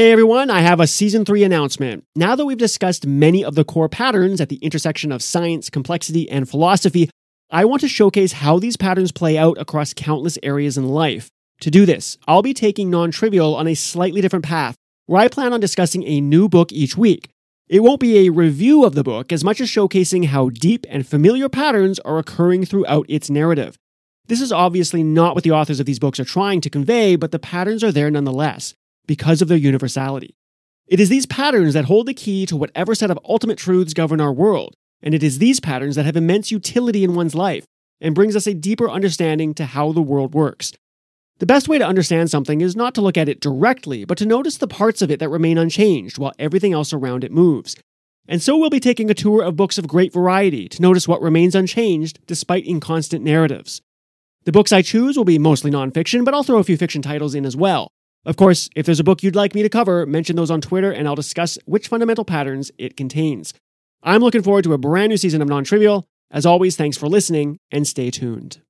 Hey everyone, I have a season 3 announcement. Now that we've discussed many of the core patterns at the intersection of science, complexity, and philosophy, I want to showcase how these patterns play out across countless areas in life. To do this, I'll be taking Non Trivial on a slightly different path, where I plan on discussing a new book each week. It won't be a review of the book as much as showcasing how deep and familiar patterns are occurring throughout its narrative. This is obviously not what the authors of these books are trying to convey, but the patterns are there nonetheless because of their universality. It is these patterns that hold the key to whatever set of ultimate truths govern our world, and it is these patterns that have immense utility in one's life and brings us a deeper understanding to how the world works. The best way to understand something is not to look at it directly, but to notice the parts of it that remain unchanged while everything else around it moves. And so we'll be taking a tour of books of great variety to notice what remains unchanged despite inconstant narratives. The books I choose will be mostly nonfiction, but I'll throw a few fiction titles in as well. Of course, if there's a book you'd like me to cover, mention those on Twitter and I'll discuss which fundamental patterns it contains. I'm looking forward to a brand new season of Non Trivial. As always, thanks for listening and stay tuned.